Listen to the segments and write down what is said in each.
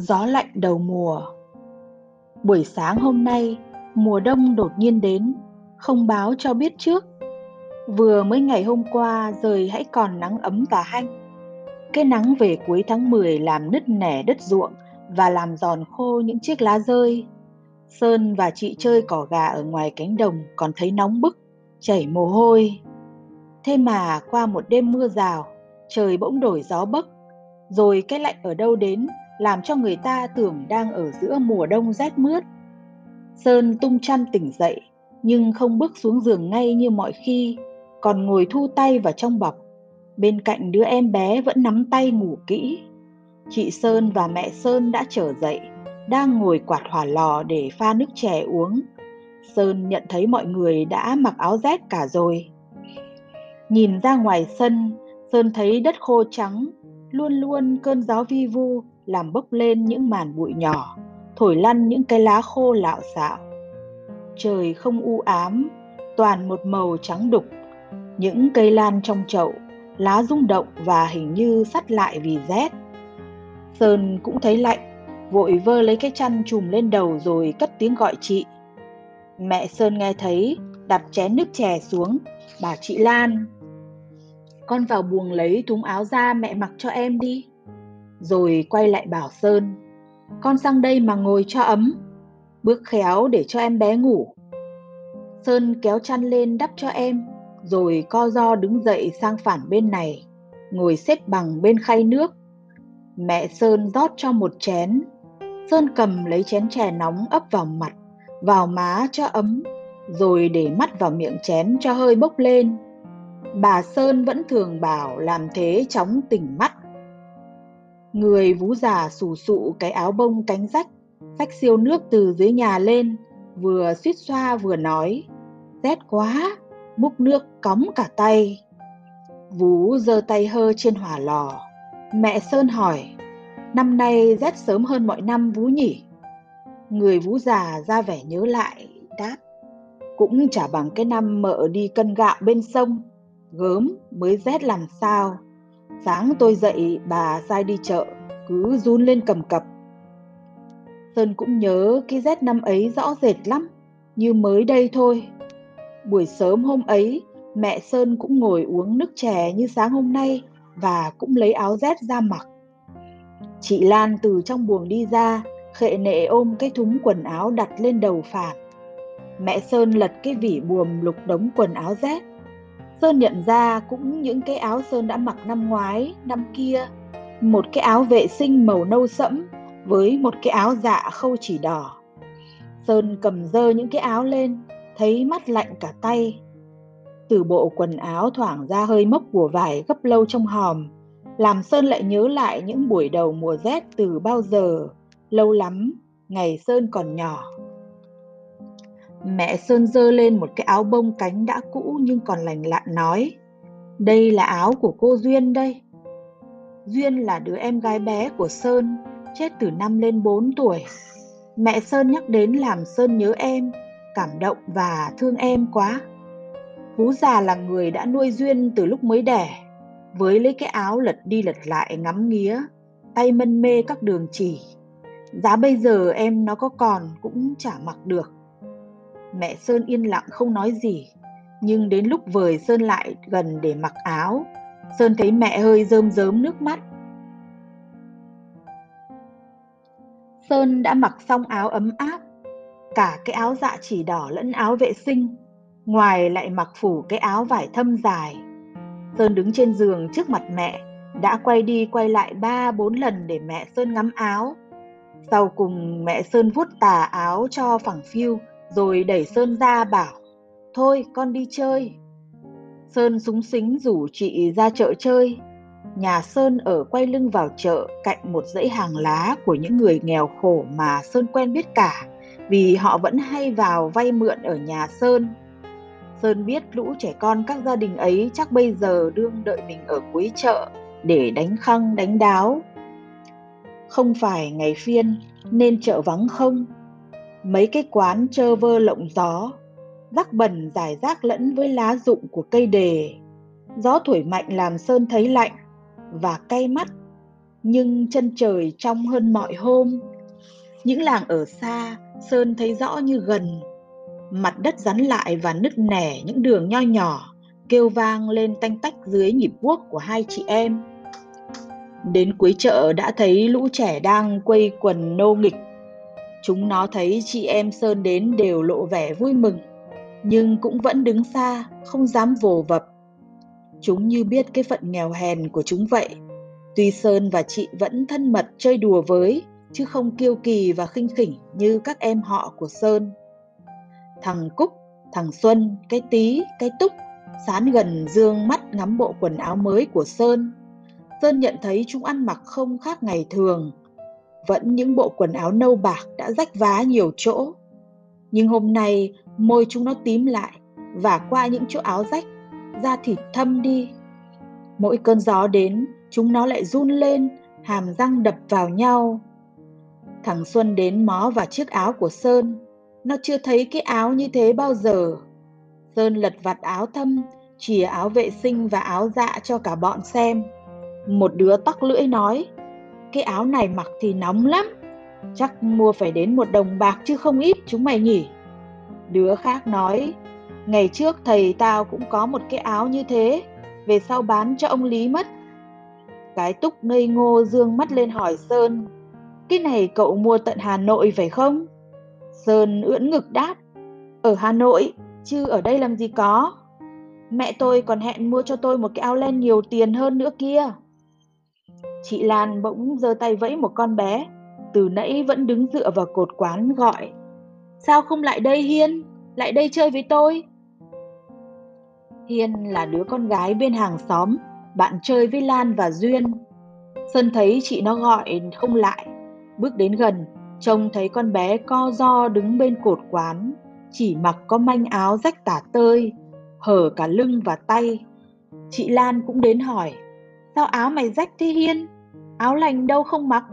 Gió lạnh đầu mùa Buổi sáng hôm nay, mùa đông đột nhiên đến, không báo cho biết trước. Vừa mới ngày hôm qua trời hãy còn nắng ấm và hanh. Cái nắng về cuối tháng 10 làm nứt nẻ đất ruộng và làm giòn khô những chiếc lá rơi. Sơn và chị chơi cỏ gà ở ngoài cánh đồng còn thấy nóng bức, chảy mồ hôi. Thế mà qua một đêm mưa rào, trời bỗng đổi gió bấc, rồi cái lạnh ở đâu đến làm cho người ta tưởng đang ở giữa mùa đông rét mướt. Sơn tung chăn tỉnh dậy, nhưng không bước xuống giường ngay như mọi khi, còn ngồi thu tay vào trong bọc. Bên cạnh đứa em bé vẫn nắm tay ngủ kỹ. Chị Sơn và mẹ Sơn đã trở dậy, đang ngồi quạt hỏa lò để pha nước chè uống. Sơn nhận thấy mọi người đã mặc áo rét cả rồi. Nhìn ra ngoài sân, Sơn thấy đất khô trắng, luôn luôn cơn gió vi vu làm bốc lên những màn bụi nhỏ, thổi lăn những cái lá khô lạo xạo. Trời không u ám, toàn một màu trắng đục. Những cây lan trong chậu, lá rung động và hình như sắt lại vì rét. Sơn cũng thấy lạnh, vội vơ lấy cái chăn trùm lên đầu rồi cất tiếng gọi chị. Mẹ Sơn nghe thấy, đặt chén nước chè xuống, bảo chị Lan. Con vào buồng lấy thúng áo ra mẹ mặc cho em đi rồi quay lại bảo Sơn, con sang đây mà ngồi cho ấm, bước khéo để cho em bé ngủ. Sơn kéo chăn lên đắp cho em, rồi co do đứng dậy sang phản bên này, ngồi xếp bằng bên khay nước. Mẹ Sơn rót cho một chén. Sơn cầm lấy chén chè nóng ấp vào mặt, vào má cho ấm, rồi để mắt vào miệng chén cho hơi bốc lên. Bà Sơn vẫn thường bảo làm thế chóng tỉnh mắt Người vú già sù sụ cái áo bông cánh rách, rách siêu nước từ dưới nhà lên, vừa suýt xoa vừa nói. Rét quá, múc nước cóng cả tay. Vú giơ tay hơ trên hỏa lò. Mẹ Sơn hỏi, năm nay rét sớm hơn mọi năm vú nhỉ? Người vú già ra vẻ nhớ lại, đáp. Cũng chả bằng cái năm mợ đi cân gạo bên sông, gớm mới rét làm sao Sáng tôi dậy bà sai đi chợ, cứ run lên cầm cập. Sơn cũng nhớ cái rét năm ấy rõ rệt lắm, như mới đây thôi. Buổi sớm hôm ấy, mẹ Sơn cũng ngồi uống nước chè như sáng hôm nay và cũng lấy áo rét ra mặc. Chị Lan từ trong buồng đi ra, khệ nệ ôm cái thúng quần áo đặt lên đầu phản. Mẹ Sơn lật cái vỉ buồm lục đống quần áo rét Sơn nhận ra cũng những cái áo Sơn đã mặc năm ngoái, năm kia. Một cái áo vệ sinh màu nâu sẫm với một cái áo dạ khâu chỉ đỏ. Sơn cầm dơ những cái áo lên, thấy mắt lạnh cả tay. Từ bộ quần áo thoảng ra hơi mốc của vải gấp lâu trong hòm, làm Sơn lại nhớ lại những buổi đầu mùa rét từ bao giờ, lâu lắm, ngày Sơn còn nhỏ. Mẹ Sơn dơ lên một cái áo bông cánh đã cũ nhưng còn lành lặn nói, Đây là áo của cô Duyên đây. Duyên là đứa em gái bé của Sơn, Chết từ năm lên 4 tuổi. Mẹ Sơn nhắc đến làm Sơn nhớ em, Cảm động và thương em quá. Phú già là người đã nuôi Duyên từ lúc mới đẻ, Với lấy cái áo lật đi lật lại ngắm nghía, Tay mân mê các đường chỉ. Giá bây giờ em nó có còn cũng chả mặc được. Mẹ Sơn yên lặng không nói gì, nhưng đến lúc vời Sơn lại gần để mặc áo, Sơn thấy mẹ hơi rơm rớm nước mắt. Sơn đã mặc xong áo ấm áp, cả cái áo dạ chỉ đỏ lẫn áo vệ sinh, ngoài lại mặc phủ cái áo vải thâm dài. Sơn đứng trên giường trước mặt mẹ, đã quay đi quay lại ba bốn lần để mẹ Sơn ngắm áo. Sau cùng mẹ Sơn vuốt tà áo cho phẳng phiu, rồi đẩy Sơn ra bảo, Thôi, con đi chơi Sơn súng xính rủ chị ra chợ chơi Nhà Sơn ở quay lưng vào chợ, cạnh một dãy hàng lá của những người nghèo khổ mà Sơn quen biết cả, vì họ vẫn hay vào vay mượn ở nhà Sơn. Sơn biết lũ trẻ con các gia đình ấy chắc bây giờ đương đợi mình ở cuối chợ để đánh khăng, đánh đáo. Không phải ngày phiên, nên chợ vắng không mấy cái quán trơ vơ lộng gió rác bẩn giải rác lẫn với lá rụng của cây đề gió thổi mạnh làm sơn thấy lạnh và cay mắt nhưng chân trời trong hơn mọi hôm. Những làng ở xa, Sơn thấy rõ như gần. Mặt đất rắn lại và nứt nẻ những đường nho nhỏ, kêu vang lên tanh tách dưới nhịp guốc của hai chị em. Đến cuối chợ đã thấy lũ trẻ đang quây quần nô nghịch. Chúng nó thấy chị em Sơn đến đều lộ vẻ vui mừng, nhưng cũng vẫn đứng xa, không dám vồ vập. Chúng như biết cái phận nghèo hèn của chúng vậy. Tuy Sơn và chị vẫn thân mật chơi đùa với, chứ không kiêu kỳ và khinh khỉnh như các em họ của Sơn. Thằng Cúc, thằng Xuân, cái Tí, cái Túc sán gần dương mắt ngắm bộ quần áo mới của Sơn. Sơn nhận thấy chúng ăn mặc không khác ngày thường. Vẫn những bộ quần áo nâu bạc đã rách vá nhiều chỗ. Nhưng hôm nay môi chúng nó tím lại và qua những chỗ áo rách, da thịt thâm đi. Mỗi cơn gió đến, chúng nó lại run lên, hàm răng đập vào nhau. Thằng Xuân đến mó vào chiếc áo của Sơn. Nó chưa thấy cái áo như thế bao giờ. Sơn lật vặt áo thâm, chìa áo vệ sinh và áo dạ cho cả bọn xem. Một đứa tóc lưỡi nói, cái áo này mặc thì nóng lắm, chắc mua phải đến một đồng bạc chứ không ít chúng mày nhỉ. Đứa khác nói, ngày trước thầy tao cũng có một cái áo như thế, về sau bán cho ông Lý mất. Cái túc ngây ngô dương mắt lên hỏi Sơn, cái này cậu mua tận Hà Nội phải không? Sơn ưỡn ngực đáp, ở Hà Nội, chứ ở đây làm gì có. Mẹ tôi còn hẹn mua cho tôi một cái áo len nhiều tiền hơn nữa kia. Chị Lan bỗng giơ tay vẫy một con bé, từ nãy vẫn đứng dựa vào cột quán gọi. Sao không lại đây Hiên? Lại đây chơi với tôi. Hiên là đứa con gái bên hàng xóm, bạn chơi với Lan và Duyên. Sơn thấy chị nó gọi không lại, bước đến gần, trông thấy con bé co do đứng bên cột quán, chỉ mặc có manh áo rách tả tơi, hở cả lưng và tay. Chị Lan cũng đến hỏi, sao áo mày rách thế Hiên? Áo lành đâu không mặc?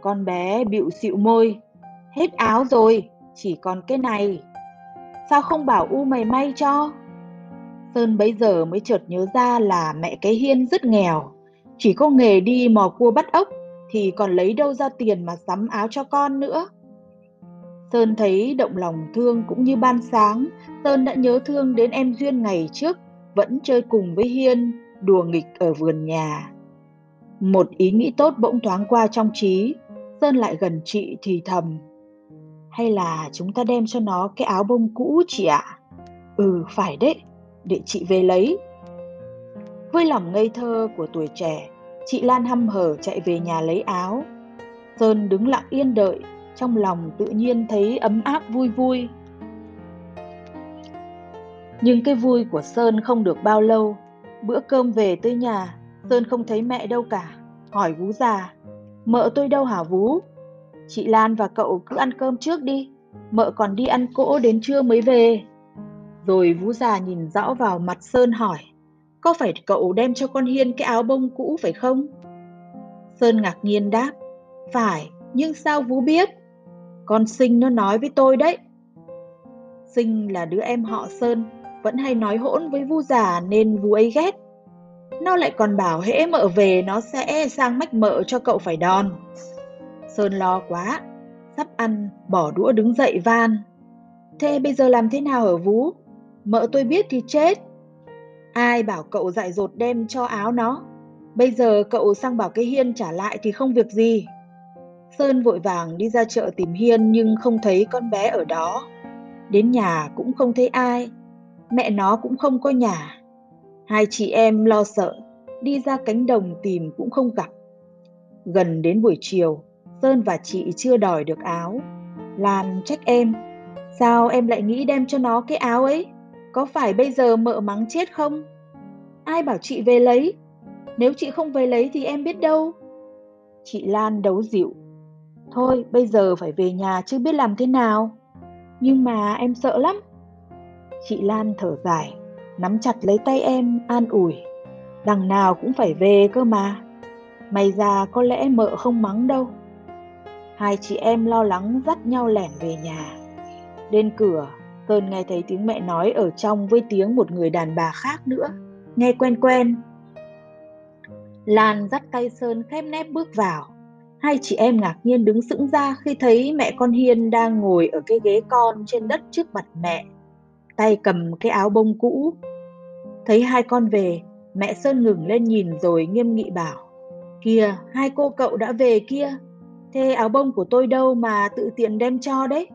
Con bé bịu xịu môi, hết áo rồi, chỉ còn cái này. Sao không bảo U mày may cho? Sơn bấy giờ mới chợt nhớ ra là mẹ cái Hiên rất nghèo, chỉ có nghề đi mò cua bắt ốc thì còn lấy đâu ra tiền mà sắm áo cho con nữa. Sơn thấy động lòng thương cũng như ban sáng, Sơn đã nhớ thương đến em Duyên ngày trước, vẫn chơi cùng với Hiên, đùa nghịch ở vườn nhà. Một ý nghĩ tốt bỗng thoáng qua trong trí, Sơn lại gần chị thì thầm. Hay là chúng ta đem cho nó cái áo bông cũ chị ạ? À? Ừ, phải đấy, để chị về lấy. Với lòng ngây thơ của tuổi trẻ, chị Lan hăm hở chạy về nhà lấy áo. Sơn đứng lặng yên đợi, trong lòng tự nhiên thấy ấm áp vui vui. Nhưng cái vui của Sơn không được bao lâu. Bữa cơm về tới nhà, Sơn không thấy mẹ đâu cả. Hỏi Vú già, mợ tôi đâu hả Vú? Chị Lan và cậu cứ ăn cơm trước đi, mợ còn đi ăn cỗ đến trưa mới về. Rồi Vú già nhìn rõ vào mặt Sơn hỏi, có phải cậu đem cho con Hiên cái áo bông cũ phải không? Sơn ngạc nhiên đáp, phải, nhưng sao Vú biết? Con Sinh nó nói với tôi đấy. Sinh là đứa em họ Sơn, vẫn hay nói hỗn với Vu giả nên Vu ấy ghét. Nó lại còn bảo hễ mợ về nó sẽ sang mách mợ cho cậu phải đòn. Sơn lo quá, sắp ăn, bỏ đũa đứng dậy van. Thế bây giờ làm thế nào ở Vú? Mợ tôi biết thì chết. Ai bảo cậu dại dột đem cho áo nó? Bây giờ cậu sang bảo cái hiên trả lại thì không việc gì. Sơn vội vàng đi ra chợ tìm Hiên nhưng không thấy con bé ở đó. Đến nhà cũng không thấy ai, mẹ nó cũng không có nhà. Hai chị em lo sợ, đi ra cánh đồng tìm cũng không gặp. Gần đến buổi chiều, Sơn và chị chưa đòi được áo. Lan trách em, sao em lại nghĩ đem cho nó cái áo ấy? Có phải bây giờ mợ mắng chết không? Ai bảo chị về lấy? Nếu chị không về lấy thì em biết đâu. Chị Lan đấu dịu, Thôi bây giờ phải về nhà chứ biết làm thế nào Nhưng mà em sợ lắm Chị Lan thở dài Nắm chặt lấy tay em an ủi. Đằng nào cũng phải về cơ mà. Mày già có lẽ mợ không mắng đâu. Hai chị em lo lắng dắt nhau lẻn về nhà. Đến cửa Sơn nghe thấy tiếng mẹ nói ở trong với tiếng một người đàn bà khác nữa. Nghe quen quen. Lan dắt tay Sơn khép nép bước vào. Hai chị em ngạc nhiên đứng sững ra khi thấy mẹ con Hiên đang ngồi ở cái ghế con trên đất trước mặt mẹ, tay cầm cái áo bông cũ. Thấy hai con về, mẹ Sơn ngừng lên nhìn rồi nghiêm nghị bảo, Kìa, hai cô cậu đã về kia, thế áo bông của tôi đâu mà tự tiện đem cho đấy.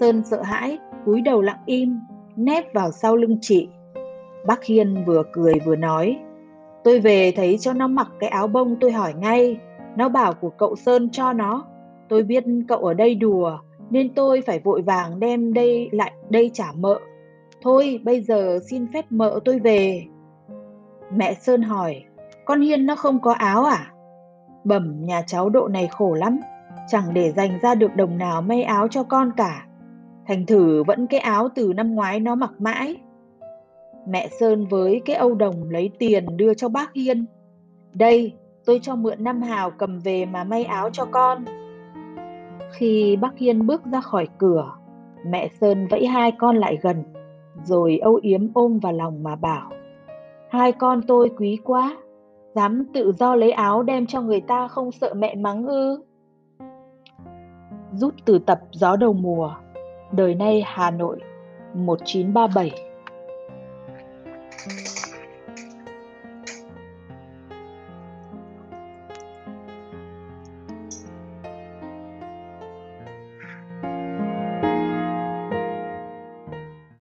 Sơn sợ hãi, cúi đầu lặng im, nép vào sau lưng chị. Bác Hiên vừa cười vừa nói, tôi về thấy cho nó mặc cái áo bông tôi hỏi ngay, nó bảo của cậu Sơn cho nó. Tôi biết cậu ở đây đùa, nên tôi phải vội vàng đem đây lại đây trả mợ. Thôi, bây giờ xin phép mợ tôi về. Mẹ Sơn hỏi, con Hiên nó không có áo à? Bẩm nhà cháu độ này khổ lắm, chẳng để dành ra được đồng nào may áo cho con cả. Thành thử vẫn cái áo từ năm ngoái nó mặc mãi. Mẹ Sơn với cái âu đồng lấy tiền đưa cho bác Hiên. Đây, tôi cho mượn năm hào cầm về mà may áo cho con. Khi bác Hiên bước ra khỏi cửa, mẹ Sơn vẫy hai con lại gần, rồi âu yếm ôm vào lòng mà bảo. Hai con tôi quý quá, dám tự do lấy áo đem cho người ta không sợ mẹ mắng ư. Rút từ tập Gió đầu mùa, đời nay Hà Nội 1937